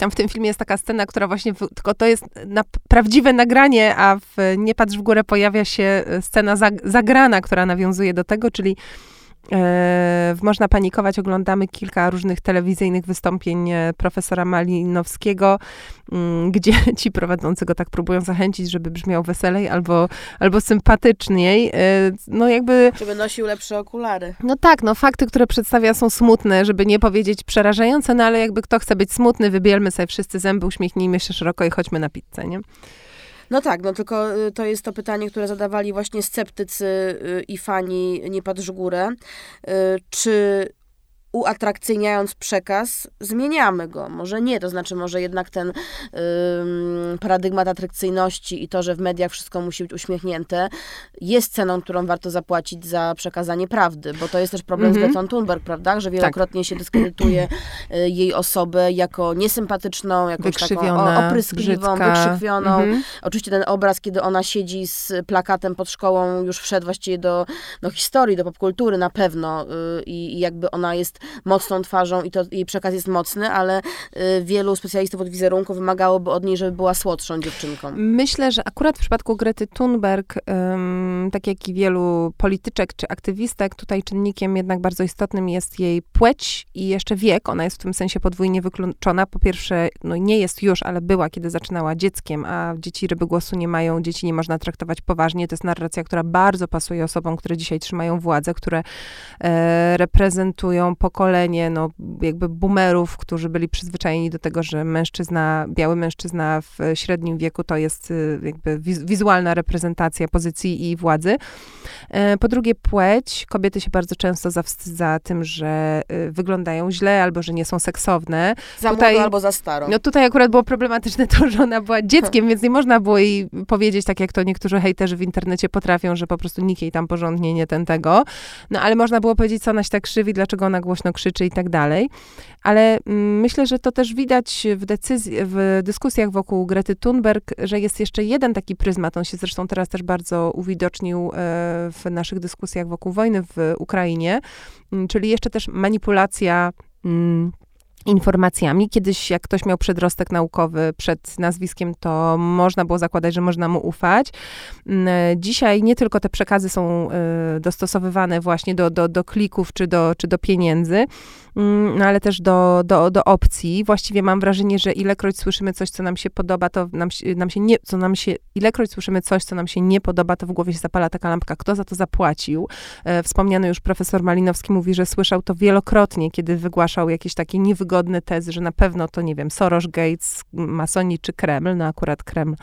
tam w tym filmie jest taka scena, która właśnie, tylko to jest na prawdziwe nagranie, a w Nie patrz w górę pojawia się e, scena zagrana, która nawiązuje do tego, czyli Można Panikować oglądamy kilka różnych telewizyjnych wystąpień e, profesora Malinowskiego, mm, gdzie ci prowadzący go tak próbują zachęcić, żeby brzmiał weselej albo, albo sympatyczniej. E, no jakby... Żeby nosił lepsze okulary. No tak, no fakty, które przedstawia są smutne, żeby nie powiedzieć przerażające, no ale jakby kto chce być smutny, wybielmy sobie wszyscy zęby, uśmiechnijmy się szeroko i chodźmy na pizzę, nie? No tak, no tylko y, to jest to pytanie, które zadawali właśnie sceptycy y, i fani Nie patrz górę. Y, czy uatrakcyjniając przekaz, zmieniamy go. Może nie, to znaczy może jednak ten ym, paradygmat atrakcyjności i to, że w mediach wszystko musi być uśmiechnięte, jest ceną, którą warto zapłacić za przekazanie prawdy, bo to jest też problem mm -hmm. z mhm. Gretą Thunberg, prawda, że wielokrotnie tak. się dyskredytuje y, jej osobę jako niesympatyczną, jakąś taką o, opryskliwą, brzydka. wykrzywioną. Mm -hmm. Oczywiście ten obraz, kiedy ona siedzi z plakatem pod szkołą, już wszedł właściwie do, do historii, do popkultury na pewno y, i jakby ona jest mocną twarzą i to jej przekaz jest mocny, ale y, wielu specjalistów od wizerunku wymagałoby od niej, żeby była słodszą dziewczynką. Myślę, że akurat w przypadku Grety Thunberg, tak jak i wielu polityczek czy aktywistek, tutaj czynnikiem jednak bardzo istotnym jest jej płeć i jeszcze wiek. Ona jest w tym sensie podwójnie wykluczona. Po pierwsze, no nie jest już, ale była, kiedy zaczynała dzieckiem, a dzieci ryby głosu nie mają, dzieci nie można traktować poważnie. To jest narracja, która bardzo pasuje osobom, które dzisiaj trzymają władzę, które e, reprezentują pokolenie, no jakby boomerów, którzy byli przyzwyczajeni do tego, że mężczyzna, biały mężczyzna w średnim wieku to jest y, jakby wizualna reprezentacja pozycji i władzy. E, po drugie płeć. Kobiety się bardzo często zawstydza tym, że y, wyglądają źle albo że nie są seksowne. Za tutaj, albo za starą. No tutaj akurat było problematyczne to, że ona była dzieckiem, więc nie można było jej powiedzieć, tak jak to niektórzy hejterzy w internecie potrafią, że po prostu nikt jej tam porządnie nie ten tego. No ale można było powiedzieć, co ona się tak krzywi, dlaczego ona głośno krzyczy i tak dalej. Ale mm, myślę, że to też widać w, decyzji, w dyskusjach wokół Grety Thunberg, że jest jeszcze jeden taki pryzmat. On się zresztą teraz też bardzo uwidocznił e, w naszych dyskusjach wokół wojny w Ukrainie, mm, czyli jeszcze też manipulacja mm, informacjami. Kiedyś, jak ktoś miał przedrostek naukowy przed nazwiskiem, to można było zakładać, że można mu ufać. Mm, dzisiaj nie tylko te przekazy są y, dostosowywane właśnie do, do, do klików czy do, czy do pieniędzy, Mm, no ale też do, do, do opcji. Właściwie mam wrażenie, że ilekroć słyszymy coś, co nam się podoba, to nam, nam się nie, co nam się, ilekroć słyszymy coś, co nam się nie podoba, to w głowie się zapala taka lampka, kto za to zapłacił. E, wspomniany już profesor Malinowski mówi, że słyszał to wielokrotnie, kiedy wygłaszał jakieś takie niewygodne tezy, że na pewno to, nie wiem, Soros, Gates, Masoni czy Kreml, no akurat Kreml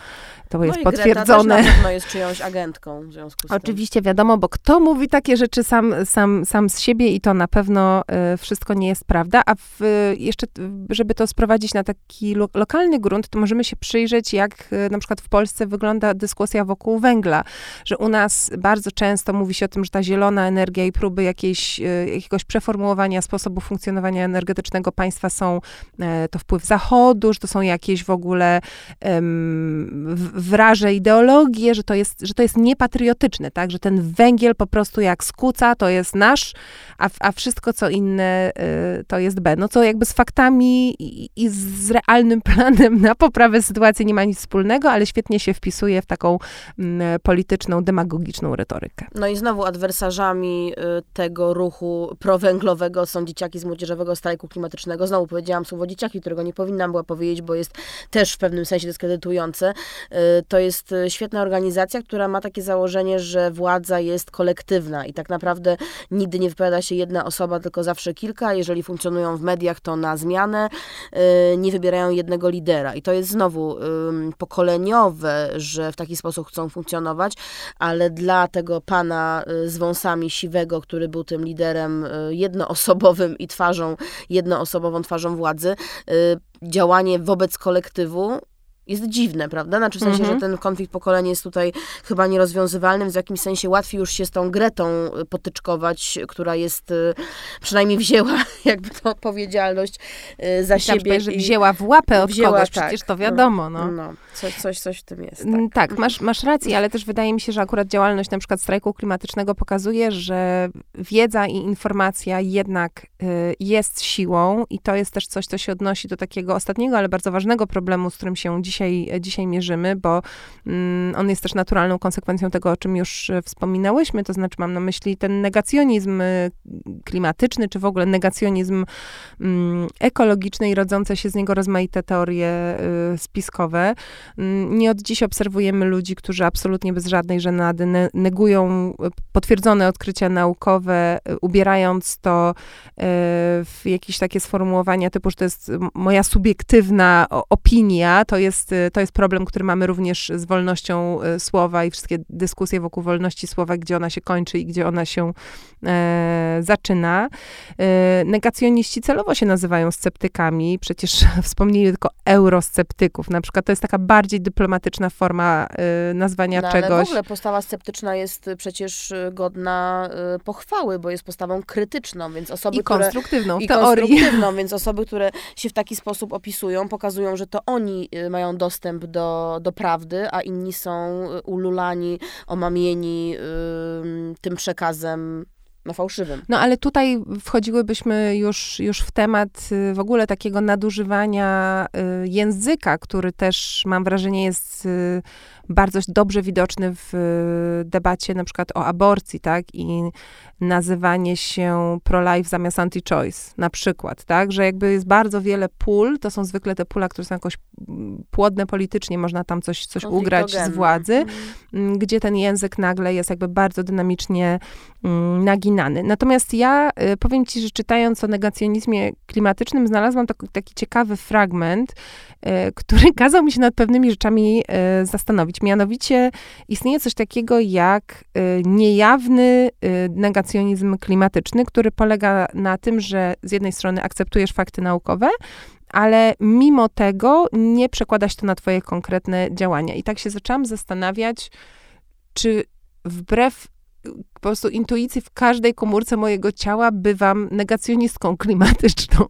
to no jest potwierdzone. Greta też na pewno jest czyjąś agentką w związku z Oczywiście, tym. wiadomo, bo kto mówi takie rzeczy sam, sam, sam z siebie i to na pewno y, wszystko nie jest prawda, a w, jeszcze, żeby to sprowadzić na taki lo, lokalny grunt, to możemy się przyjrzeć, jak y, na przykład w Polsce wygląda dyskusja wokół węgla, że u nas bardzo często mówi się o tym, że ta zielona energia i próby jakiejś, y, jakiegoś przeformułowania sposobu funkcjonowania energetycznego państwa państwa są e, to wpływ Zachodu, że to są jakieś w ogóle um, wraże ideologie, że to, jest, że to jest niepatriotyczne, tak? Że ten węgiel po prostu jak skuca, to jest nasz, a, a wszystko co inne y, to jest B. No co jakby z faktami i, i z realnym planem na poprawę sytuacji nie ma nic wspólnego, ale świetnie się wpisuje w taką mm, polityczną, demagogiczną retorykę. No i znowu adwersarzami y, tego ruchu prowęglowego są dzieciaki z młodzieżowego strajku klimatycznego. Znowu powiedziałam słowo dzieciaki, którego nie powinnam była powiedzieć, bo jest też w pewnym sensie dyskredytujące. Y, to jest y, świetna organizacja, która ma takie założenie, że władza jest kolektywna i tak naprawdę nigdy nie wypowiada się jedna osoba, tylko zawsze kilka. Jeżeli funkcjonują w mediach, to na zmianę nie wybierają jednego lidera. I to jest znowu pokoleniowe, że w taki sposób chcą funkcjonować, ale dla tego pana z wąsami siwego, który był tym liderem jednoosobowym i twarzą, jednoosobową twarzą władzy, działanie wobec kolektywu jest dziwne, prawda? Znaczy w sensie, mm -hmm. że ten konflikt pokoleń jest tutaj chyba nierozwiązywalny, więc w jakimś sensie łatwiej już się z tą Gretą y, potyczkować, która jest, y, przynajmniej wzięła jakby tą odpowiedzialność y, za Myślałam, siebie. że wzięła w łapę od wzięła, kogoś, tak. przecież to wiadomo, no. no. Coś, coś, coś w tym jest. Mm, tak, tak masz, masz rację, ale też wydaje mi się, że akurat działalność na przykład strajku klimatycznego pokazuje, że wiedza i informacja jednak y, jest siłą i to jest też coś, co się odnosi do takiego ostatniego, ale bardzo ważnego problemu, z którym się dzisiaj dzisiaj, dzisiaj mierzymy, bo mm, on jest też naturalną konsekwencją tego, o czym już e, wspominałyśmy, to znaczy mam na myśli ten negacjonizm e, klimatyczny, czy w ogóle negacjonizm mm, ekologiczny i rodzące się z niego rozmaite teorie y, spiskowe. Mm, nie od dziś obserwujemy ludzi, którzy absolutnie bez żadnej żenady ne negują potwierdzone odkrycia naukowe, ubierając to w jakieś takie sformułowania typu, że to jest moja subiektywna opinia, to jest jest, y, to jest problem, który mamy również z wolnością y, słowa i wszystkie dyskusje wokół wolności słowa, gdzie ona się kończy i gdzie ona się e, zaczyna. E, negacjoniści celowo się nazywają sceptykami, przecież wspomnieli tylko eurosceptyków. Na przykład to jest taka bardziej dyplomatyczna forma e, nazwania no, czegoś. Ale w ogóle postawa sceptyczna jest przecież godna pochwały, bo jest postawą krytyczną, więc osoby, I konstruktywną które, teorii. I konstruktywną, więc osoby, które się w taki sposób opisują, pokazują, że to oni e, dostęp do, do prawdy, a inni są y, ululani, omamieni yy, tym przekazem no, fałszywym. No ale tutaj wchodziłybyśmy już, już w temat y, w ogóle takiego nadużywania y, języka, który też mam wrażenie jest bardzo dobrze widoczny w debacie na przykład o aborcji, tak? I nazywanie się pro-life zamiast anti-choice, na przykład, tak? Że jakby jest bardzo wiele pól, to są zwykle te pula, które są jakoś mm, płodne politycznie, można tam coś, coś ugrać z władzy, mm. gdzie ten język nagle jest jakby bardzo dynamicznie naginany. Natomiast ja y, powiem ci, że czytając o negacjonizmie klimatycznym, znalazłam taki, ciekawy fragment, y, który kazał mi się nad pewnymi rzeczami y, zastanowić. Mianowicie istnieje coś takiego jak niejawny negacjonizm klimatyczny, który polega na tym, że z jednej strony akceptujesz fakty naukowe, ale mimo tego nie przekłada się to na twoje konkretne działania. I tak się zaczęłam zastanawiać, czy wbrew po prostu intuicji w każdej komórce mojego ciała bywam negacjonistką klimatyczną.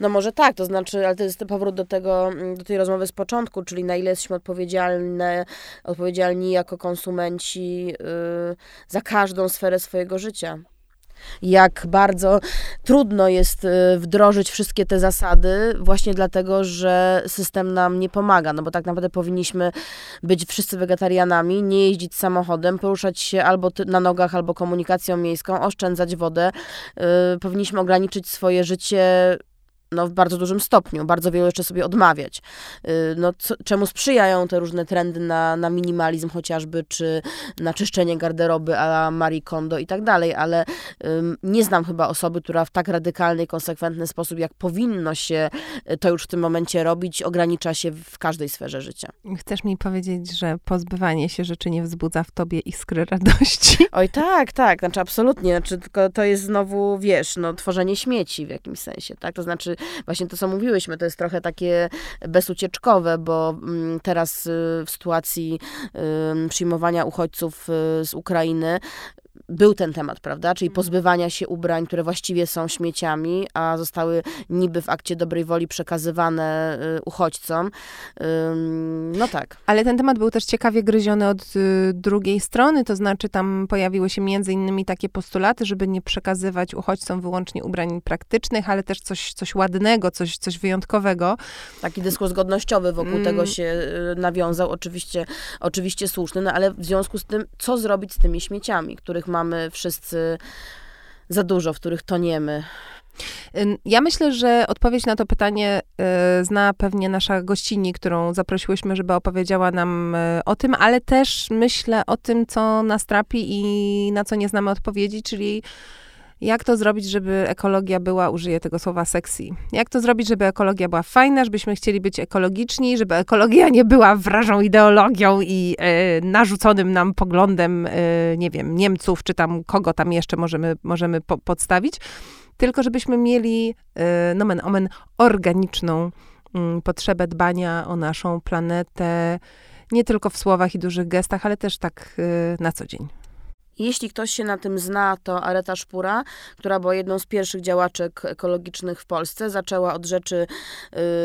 No może tak, to znaczy, ale to jest powrót do tego, mm, do tej rozmowy z początku, czyli na ile jesteśmy odpowiedzialne, odpowiedzialni jako konsumenci yy, za każdą sferę swojego życia jak bardzo trudno jest y, wdrożyć wszystkie te zasady, właśnie dlatego, że system nam nie pomaga. No bo tak naprawdę powinniśmy być wszyscy wegetarianami, nie jeździć samochodem, poruszać się albo na nogach, albo komunikacją miejską, oszczędzać wodę. Yy, powinniśmy ograniczyć swoje życie no, w bardzo dużym stopniu, bardzo wiele jeszcze sobie odmawiać. Y, no, co, czemu sprzyjają te różne trendy na, na minimalizm chociażby, czy na czyszczenie garderoby a Marie Kondo i tak dalej, ale um, nie znam chyba osoby, która w tak radykalny i konsekwentny sposób, jak powinno się y, to już w tym momencie robić, ogranicza się w każdej sferze życia. Chcesz mi powiedzieć, że pozbywanie się rzeczy nie wzbudza w tobie iskry radości? Oj tak, tak, znaczy absolutnie, znaczy tylko to jest znowu, wiesz, no tworzenie śmieci w jakimś sensie, tak, to znaczy właśnie to, co mówiłyśmy, to jest trochę takie bezucieczkowe, bo mm, teraz y, w sytuacji przyjmowania uchodźców y, z Ukrainy był ten temat, prawda? Czyli pozbywania się ubrań, które właściwie są śmieciami, a zostały niby w akcie dobrej woli przekazywane y, uchodźcom. No tak. Ale ten temat był też ciekawie gryziony od y, drugiej strony, to znaczy tam pojawiły się między innymi takie postulaty, żeby nie przekazywać uchodźcom wyłącznie ubrań praktycznych, ale też coś, coś ładnego, coś, coś wyjątkowego. Taki dyskurs godnościowy wokół mm. tego się y, nawiązał, oczywiście, oczywiście słuszny, no ale w związku z tym, co zrobić z tymi śmieciami, których mamy wszyscy za dużo, w których toniemy? Ja myślę, że odpowiedź na to pytanie y, zna pewnie nasza gościni, którą zaprosiłyśmy, żeby opowiedziała nam y, o tym, ale też myślę o tym, co nas trapi i na co nie znamy odpowiedzi, czyli jak to zrobić, żeby ekologia była, użyję tego słowa sexy. Jak to zrobić, żeby ekologia była fajna, żebyśmy chcieli być ekologiczni, żeby ekologia nie była wrażą ideologią i e, narzuconym nam poglądem, e, nie wiem, Niemców, czy tam kogo tam jeszcze możemy, możemy po, podstawić, tylko żebyśmy mieli, e, nomen omen, organiczną mm, potrzebę dbania o naszą planetę, nie tylko w słowach i dużych gestach, ale też tak e, na co dzień. Jeśli ktoś się na tym zna, to Areta Szpura, która była jedną z pierwszych działaczek ekologicznych w Polsce, zaczęła od rzeczy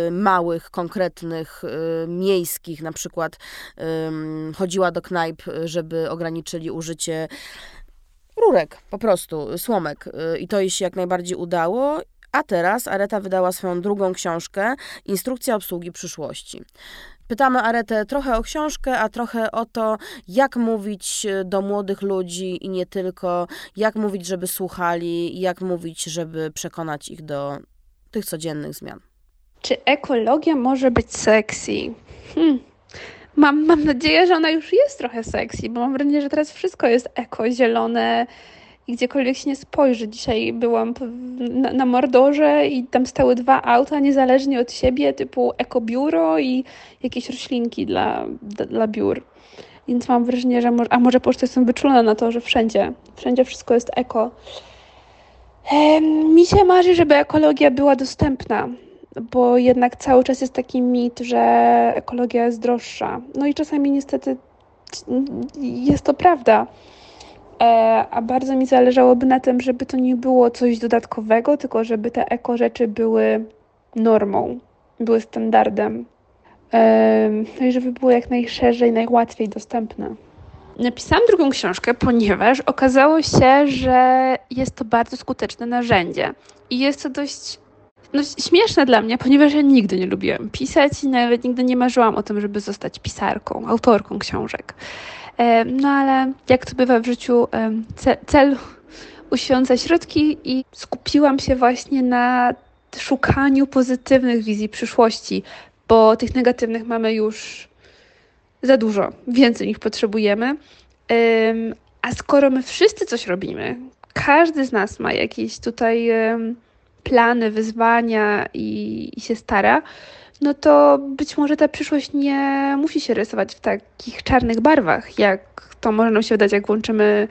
y, małych, konkretnych, y, miejskich, na przykład y, chodziła do knajp, żeby ograniczyli użycie rurek, po prostu, słomek. Y, I to jej się jak najbardziej udało. A teraz Areta wydała swoją drugą książkę, Instrukcja obsługi przyszłości. Pytamy Aretę trochę o książkę, a trochę o to, jak mówić e, do młodych ludzi i nie tylko, jak mówić, żeby słuchali, jak mówić, żeby przekonać ich do tych codziennych zmian. Czy ekologia może być sexy? Hmm. Mam, mam nadzieję, że ona już jest trochę sexy, bo mam wrażenie, że teraz wszystko jest eko, zielone, i gdziekolwiek się nie spojrzy. Dzisiaj byłam na, na Mordorze i tam stały dwa auta niezależnie od siebie, typu ekobiuro i jakieś roślinki dla, dla biur. Więc mam wrażenie, że może, a może po prostu jestem wyczulona na to, że wszędzie, wszędzie wszystko jest eko. mi się marzy, żeby ekologia była dostępna, bo jednak cały czas jest taki mit, że ekologia jest droższa. No i czasami niestety jest to prawda. E, a bardzo mi zależałoby na tym, żeby to nie było coś dodatkowego, tylko żeby te eko rzeczy były normą, były standardem. E, no i żeby były jak najszerzej, najłatwiej dostępne. Napisałam drugą książkę, ponieważ okazało się, że jest to bardzo skuteczne narzędzie. I jest to dość no, śmieszne dla mnie, ponieważ ja nigdy nie lubiłam pisać i nawet nigdy nie marzyłam o tym, żeby zostać pisarką, autorką książek. No ale jak to bywa w życiu, cel uświęca środki i skupiłam się właśnie na szukaniu pozytywnych wizji przyszłości, bo tych negatywnych mamy już za dużo, więcej niż potrzebujemy. A skoro my wszyscy coś robimy, każdy z nas ma jakieś tutaj plany, wyzwania i, i się stara, no to być może ta przyszłość nie musi się rysować w takich czarnych barwach, jak to może nam się wydać, jak włączymy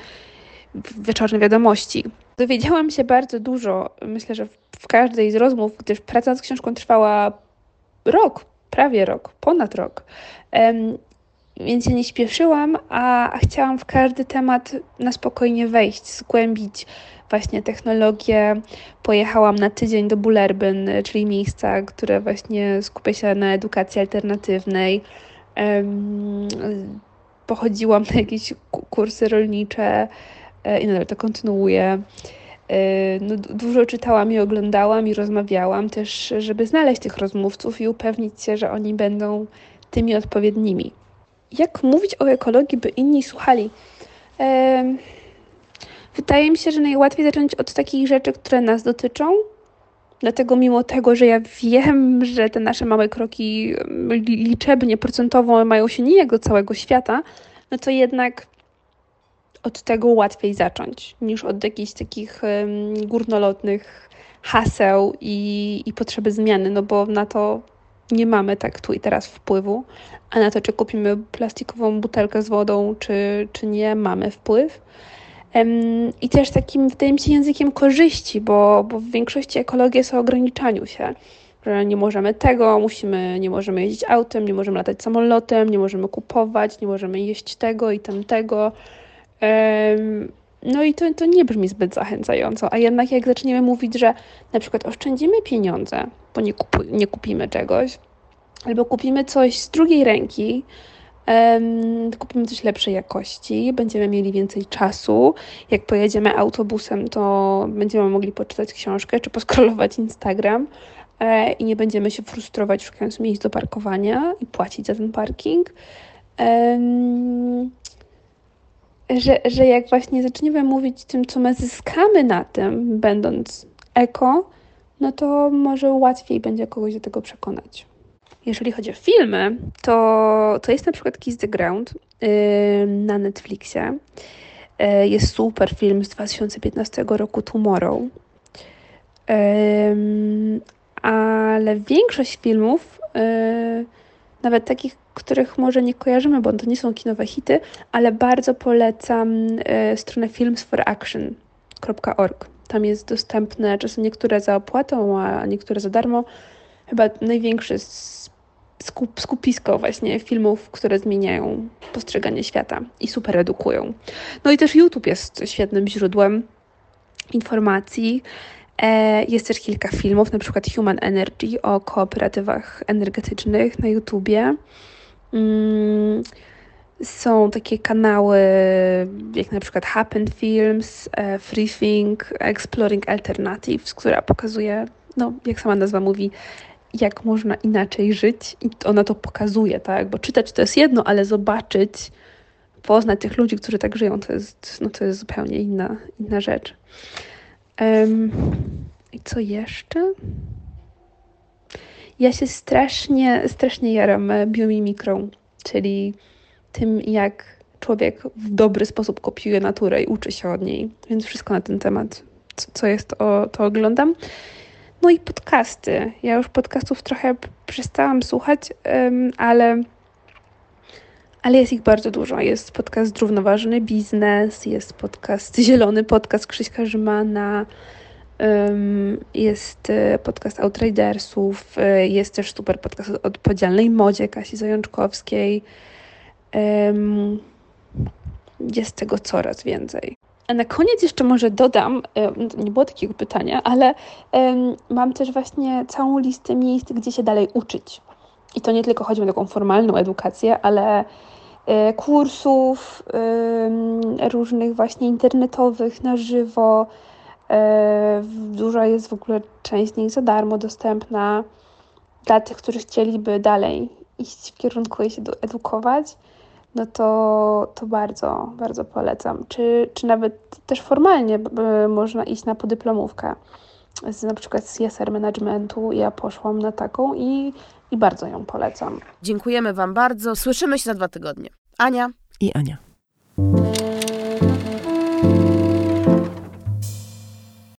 wieczorne wiadomości. Dowiedziałam się bardzo dużo, myślę, że w każdej z rozmów, gdyż praca nad książką trwała rok, prawie rok, ponad rok. Um, więc ja nie śpieszyłam, a, a chciałam w każdy temat na spokojnie wejść, zgłębić właśnie technologię. Pojechałam na tydzień do Bullerbyn, czyli miejsca, które właśnie skupia się na edukacji alternatywnej. Pochodziłam na jakieś kursy rolnicze e, i nadal to kontynuuję. E, no, dużo czytałam i oglądałam i rozmawiałam też, żeby znaleźć tych rozmówców i upewnić się, że oni będą tymi odpowiednimi. Jak mówić o ekologii, by inni słuchali? Wydaje mi się, że najłatwiej zacząć od takich rzeczy, które nas dotyczą. Dlatego, mimo tego, że ja wiem, że te nasze małe kroki liczebnie, procentowo mają się nijak do całego świata, no to jednak od tego łatwiej zacząć niż od jakichś takich um, górnolotnych haseł i, i potrzeby zmiany, no bo na to nie mamy tak tu i teraz wpływu, a na to, czy kupimy plastikową butelkę z wodą, czy, czy nie, mamy wpływ. I też takim, wydaje mi się, językiem korzyści, bo, bo w większości ekologia jest o ograniczaniu się, że nie możemy tego, musimy, nie możemy jeździć autem, nie możemy latać samolotem, nie możemy kupować, nie możemy jeść tego i tamtego. No i to, to nie brzmi zbyt zachęcająco, a jednak jak zaczniemy mówić, że na przykład oszczędzimy pieniądze, bo nie, kupu, nie kupimy czegoś, albo kupimy coś z drugiej ręki, kupimy coś lepszej jakości, będziemy mieli więcej czasu. Jak pojedziemy autobusem, to będziemy mogli poczytać książkę czy poskrolować Instagram e, i nie będziemy się frustrować szukając miejsc do parkowania i płacić za ten parking. Że, że jak właśnie zaczniemy mówić tym, co my zyskamy na tym, będąc eko, no to może łatwiej będzie kogoś do tego przekonać. Jeżeli chodzi o filmy, to, to jest na przykład Kiss the Ground yy, na Netflixie. Yy, jest super film z 2015 roku Tomorrow. Yy, ale większość filmów, yy, nawet takich, których może nie kojarzymy, bo to nie są kinowe hity, ale bardzo polecam yy, stronę filmsforaction.org. Tam jest dostępne czasem niektóre za opłatą, a niektóre za darmo. Chyba największy skup, skupisko właśnie filmów, które zmieniają postrzeganie świata i super edukują. No i też YouTube jest świetnym źródłem informacji. E, jest też kilka filmów, na przykład Human Energy o kooperatywach energetycznych na YouTubie. Mm, są takie kanały jak na przykład Happen Films, e, Free Think, Exploring Alternatives, która pokazuje, no jak sama nazwa mówi, jak można inaczej żyć i ona to pokazuje, tak? Bo czytać to jest jedno, ale zobaczyć, poznać tych ludzi, którzy tak żyją, to jest, no to jest zupełnie inna, inna rzecz. Um, I co jeszcze? Ja się strasznie, strasznie jaram biomimikrą, czyli tym, jak człowiek w dobry sposób kopiuje naturę i uczy się od niej. Więc wszystko na ten temat, co, co jest, to, to oglądam. No i podcasty. Ja już podcastów trochę przestałam słuchać, ale, ale jest ich bardzo dużo. Jest podcast Zrównoważony Biznes, jest podcast Zielony Podcast Krzyśka Rzymana, jest e, podcast Outridersów, e, jest też super podcast o odpowiedzialnej modzie Kasi Zajączkowskiej. Jest tego coraz więcej. A na koniec jeszcze może dodam, nie było takiego pytania, ale mam też właśnie całą listę miejsc, gdzie się dalej uczyć. I to nie tylko chodzi o taką formalną edukację, ale e, kursów różnych właśnie internetowych na żywo. E, duża jest w ogóle część z nich za darmo dostępna dla tych, którzy chcieliby dalej iść w kierunku i się edukować no to, to bardzo, bardzo polecam. Czy, czy nawet też formalnie można iść na podyplomówkę z na przykład z CSR Managementu. Ja poszłam na taką i, i bardzo ją polecam. Dziękujemy Wam bardzo. Słyszymy się za dwa tygodnie. Ania i Ania.